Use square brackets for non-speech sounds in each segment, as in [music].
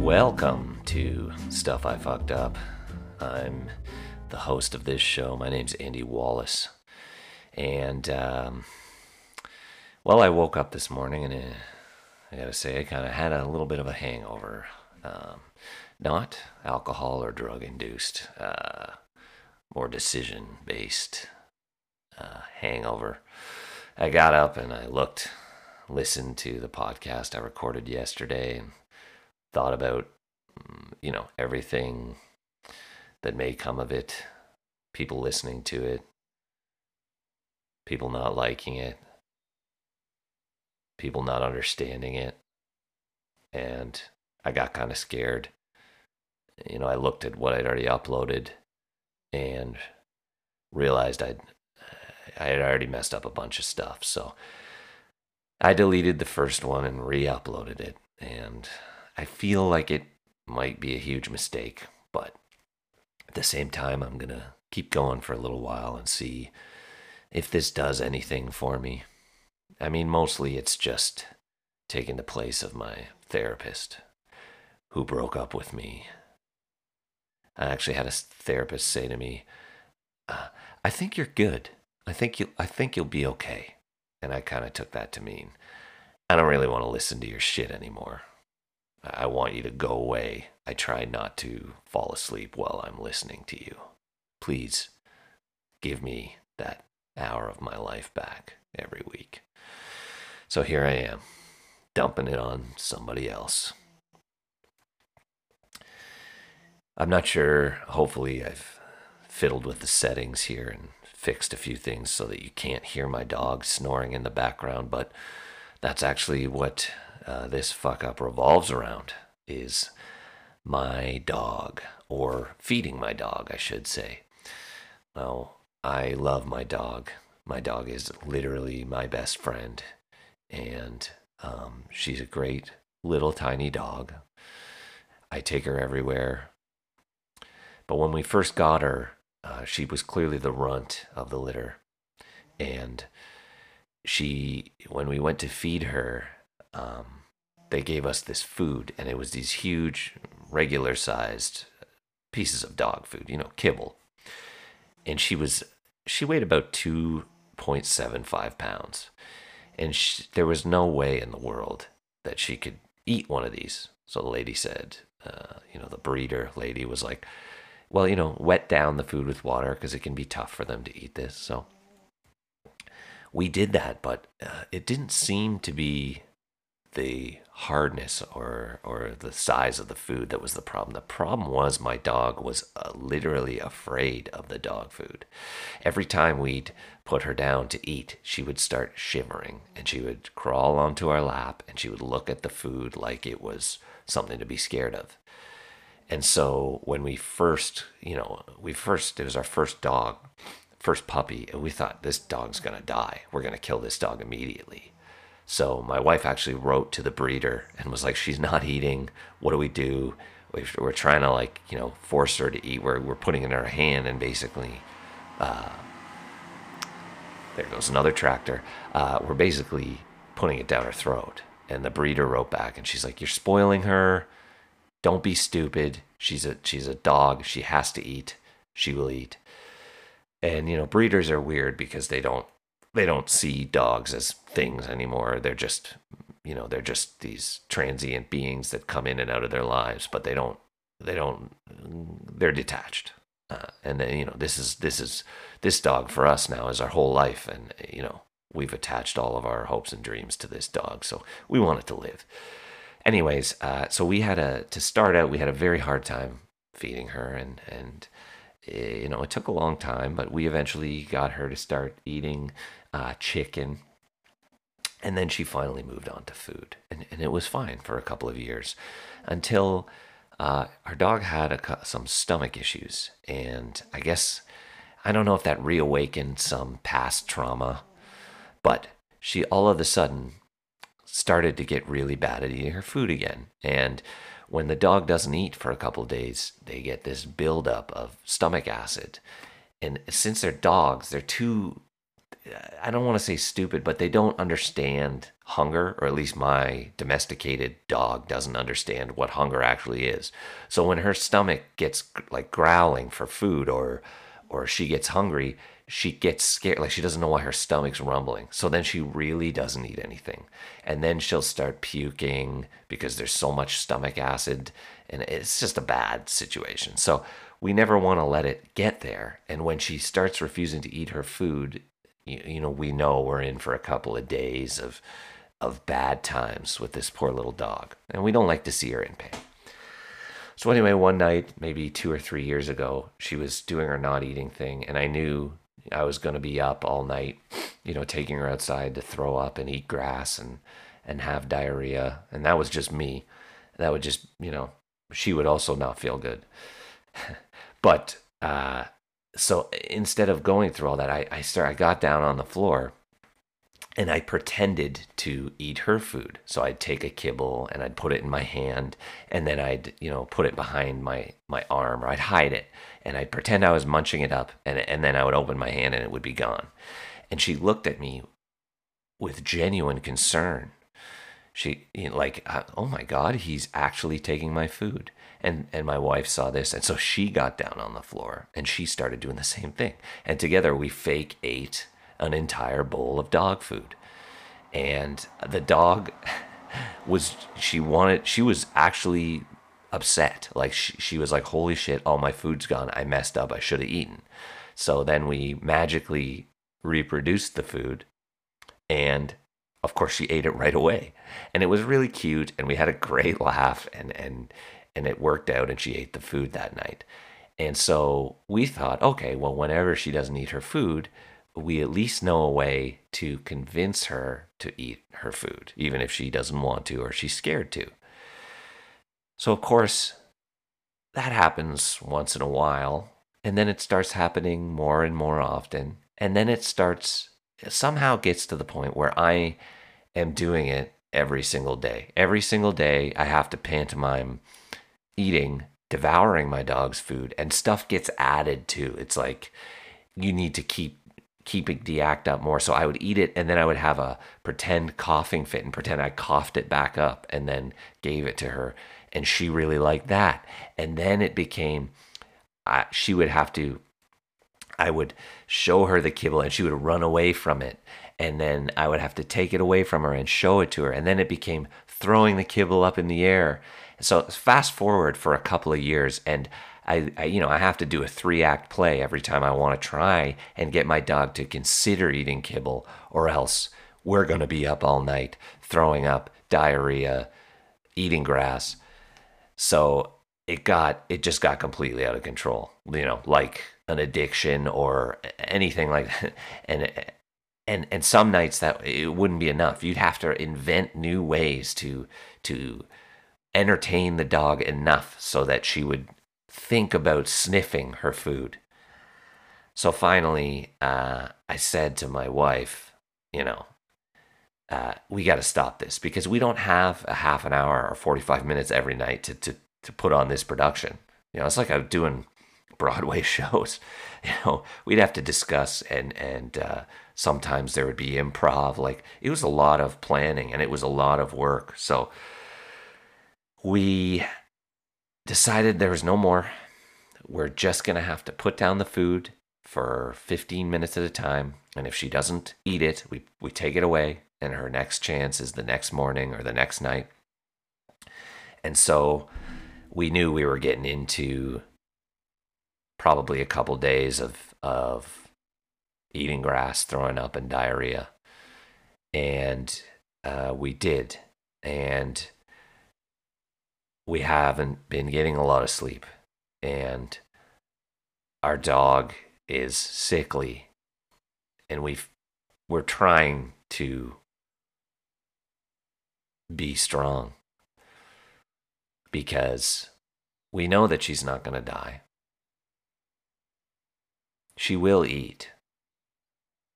Welcome to Stuff I Fucked Up. I'm the host of this show. My name's Andy Wallace. And, um, well, I woke up this morning and uh, I gotta say, I kind of had a little bit of a hangover. Um, not alcohol or drug induced, uh, more decision based uh, hangover. I got up and I looked, listened to the podcast I recorded yesterday, and thought about, mm, you know, everything that may come of it, people listening to it, people not liking it, people not understanding it. And I got kind of scared. You know, I looked at what I'd already uploaded and realized I'd I had already messed up a bunch of stuff. So I deleted the first one and re-uploaded it and I feel like it might be a huge mistake, but at the same time I'm going to keep going for a little while and see if this does anything for me. I mean, mostly it's just taking the place of my therapist who broke up with me. I actually had a therapist say to me, uh, "I think you're good. I think you I think you'll be okay." And I kind of took that to mean I don't really want to listen to your shit anymore. I want you to go away. I try not to fall asleep while I'm listening to you. Please give me that hour of my life back every week. So here I am, dumping it on somebody else. I'm not sure. Hopefully, I've fiddled with the settings here and fixed a few things so that you can't hear my dog snoring in the background, but that's actually what uh, this fuck up revolves around is my dog or feeding my dog, I should say. Well, I love my dog. My dog is literally my best friend, and um, she's a great little tiny dog. I take her everywhere. But when we first got her, uh, she was clearly the runt of the litter. And she, when we went to feed her, um, they gave us this food, and it was these huge, regular sized pieces of dog food, you know, kibble. And she was, she weighed about 2.75 pounds. And she, there was no way in the world that she could eat one of these. So the lady said, uh, you know, the breeder lady was like, well, you know, wet down the food with water because it can be tough for them to eat this. So we did that, but uh, it didn't seem to be the hardness or or the size of the food that was the problem. The problem was my dog was uh, literally afraid of the dog food. Every time we'd put her down to eat, she would start shivering and she would crawl onto our lap and she would look at the food like it was something to be scared of. And so when we first, you know, we first it was our first dog, first puppy, and we thought this dog's going to die. We're going to kill this dog immediately so my wife actually wrote to the breeder and was like, "She's not eating. What do we do? We're trying to like you know force her to eat. We're we're putting in her hand and basically." Uh, there goes another tractor. Uh, we're basically putting it down her throat. And the breeder wrote back and she's like, You're spoiling her. Don't be stupid. She's a she's a dog. She has to eat. She will eat. And you know, breeders are weird because they don't they don't see dogs as things anymore. They're just, you know, they're just these transient beings that come in and out of their lives, but they don't, they don't, they're detached. Uh, and then, you know, this is, this is, this dog for us now is our whole life. And, you know, we've attached all of our hopes and dreams to this dog. So we want it to live. Anyways, uh, so we had a, to start out, we had a very hard time feeding her and, and, eh, you know, it took a long time, but we eventually got her to start eating uh, chicken. And then she finally moved on to food. And, and it was fine for a couple of years until uh, our dog had a, some stomach issues. And I guess, I don't know if that reawakened some past trauma, but she all of a sudden started to get really bad at eating her food again. And when the dog doesn't eat for a couple of days, they get this buildup of stomach acid. And since they're dogs, they're too I don't want to say stupid, but they don't understand hunger, or at least my domesticated dog doesn't understand what hunger actually is. So when her stomach gets like growling for food or or she gets hungry, she gets scared like she doesn't know why her stomach's rumbling. So then she really doesn't eat anything. And then she'll start puking because there's so much stomach acid and it's just a bad situation. So we never want to let it get there. And when she starts refusing to eat her food, you, you know, we know we're in for a couple of days of of bad times with this poor little dog. And we don't like to see her in pain. So anyway, one night, maybe two or three years ago, she was doing her not eating thing, and I knew I was going to be up all night, you know, taking her outside to throw up and eat grass and and have diarrhea, and that was just me. That would just, you know, she would also not feel good. [laughs] but uh, so instead of going through all that, I, I start I got down on the floor and I pretended to eat her food. So I'd take a kibble and I'd put it in my hand and then I'd, you know, put it behind my my arm or I'd hide it and I'd pretend I was munching it up and and then I would open my hand and it would be gone. And she looked at me with genuine concern. She you know, like, uh, "Oh my god, he's actually taking my food." and and my wife saw this and so she got down on the floor and she started doing the same thing. And together we fake ate an entire bowl of dog food. And the dog [laughs] was she wanted she was actually upset. Like she, she was like holy shit all my food's gone. I messed up. I should have eaten. So then we magically reproduced the food and of course she ate it right away and it was really cute and we had a great [laughs] laugh and and and it worked out and she ate the food that night. And so we thought, okay, well, whenever she doesn't eat her food, we at least know a way to convince her to eat her food, even if she doesn't want to or she's scared to. So, of course, that happens once in a while, and then it starts happening more and more often. And then it starts, somehow gets to the point where I am doing it every single day. Every single day, I have to pantomime eating, devouring my dog's food, and stuff gets added to. It's like you need to keep keeping the act up more. So I would eat it and then I would have a pretend coughing fit and pretend I coughed it back up and then gave it to her. And she really liked that. And then it became, uh, she would have to, I would show her the kibble and she would run away from it. And then I would have to take it away from her and show it to her. And then it became throwing the kibble up in the air so fast forward for a couple of years, and I, I, you know, I have to do a three act play every time I want to try and get my dog to consider eating kibble, or else we're going to be up all night throwing up, diarrhea, eating grass. So it got, it just got completely out of control, you know, like an addiction or anything like that. [laughs] And, and, and some nights that it wouldn't be enough. You'd have to invent new ways to, to, entertain the dog enough so that she would think about sniffing her food. So finally, uh, I said to my wife, you know, uh, we got to stop this because we don't have a half an hour or 45 minutes every night to, to, to put on this production. You know, it's like I'm doing Broadway [laughs] shows. You know, we'd have to discuss and, and, uh, sometimes there would be improv. Like it was a lot of planning and it was a lot of work. So, we decided there was no more. We're just to have to put down the food for 15 minutes at a time. And if she doesn't eat it, we, we take it away. And her next chance is the next morning or the next night. And so we knew we were getting into probably a couple days of, of eating grass, throwing up, and diarrhea. And uh, we did. And we haven't been getting a lot of sleep and our dog is sickly and we we're trying to be strong because we know that she's not going to die. She will eat.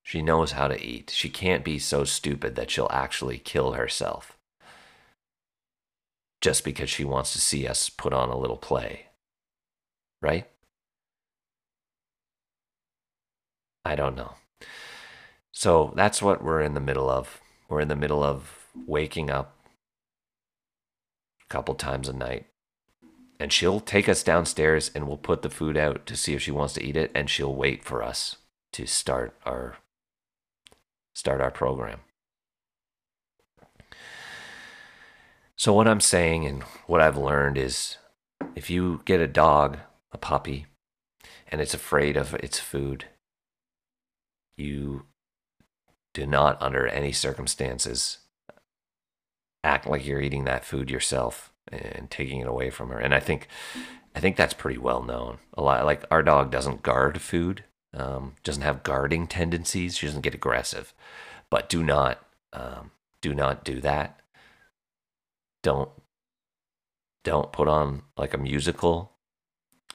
She knows how to eat. She can't be so stupid that she'll actually kill herself just because she wants to see us put on a little play. Right? I don't know. So that's what we're in the middle of. We're in the middle of waking up a couple times a night. And she'll take us downstairs and we'll put the food out to see if she wants to eat it and she'll wait for us to start our start our program. So what I'm saying and what I've learned is if you get a dog, a puppy, and it's afraid of its food, you do not, under any circumstances, act like you're eating that food yourself and taking it away from her. And I think, I think that's pretty well known. A lot like our dog doesn't guard food, um, doesn't have guarding tendencies. She doesn't get aggressive, but do not, um, do not do that. Don't, don't put on like a musical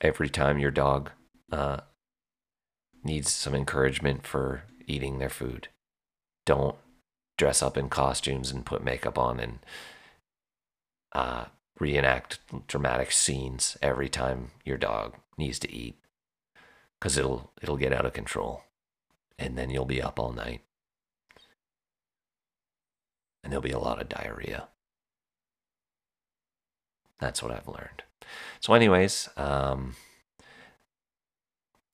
every time your dog uh, needs some encouragement for eating their food. Don't dress up in costumes and put makeup on and uh, reenact dramatic scenes every time your dog needs to eat because it'll it'll get out of control and then you'll be up all night. And there'll be a lot of diarrhea. That's what i've learned. So anyways um,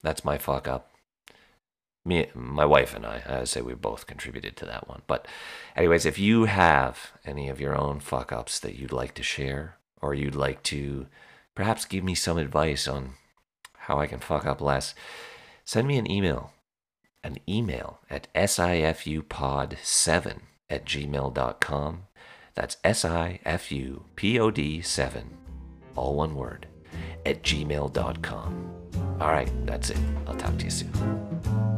that's my fuck up. Me, my wife and I, I say we both contributed to that one. But, anyways, if you have any of your own fuck ups that you'd like to share, or you'd like to perhaps give me some advice on how I can fuck up less, send me an email. An email at sifupod7 at gmail.com. That's S I F U P O D 7, all one word, at gmail.com. All right, that's it. I'll talk to you soon.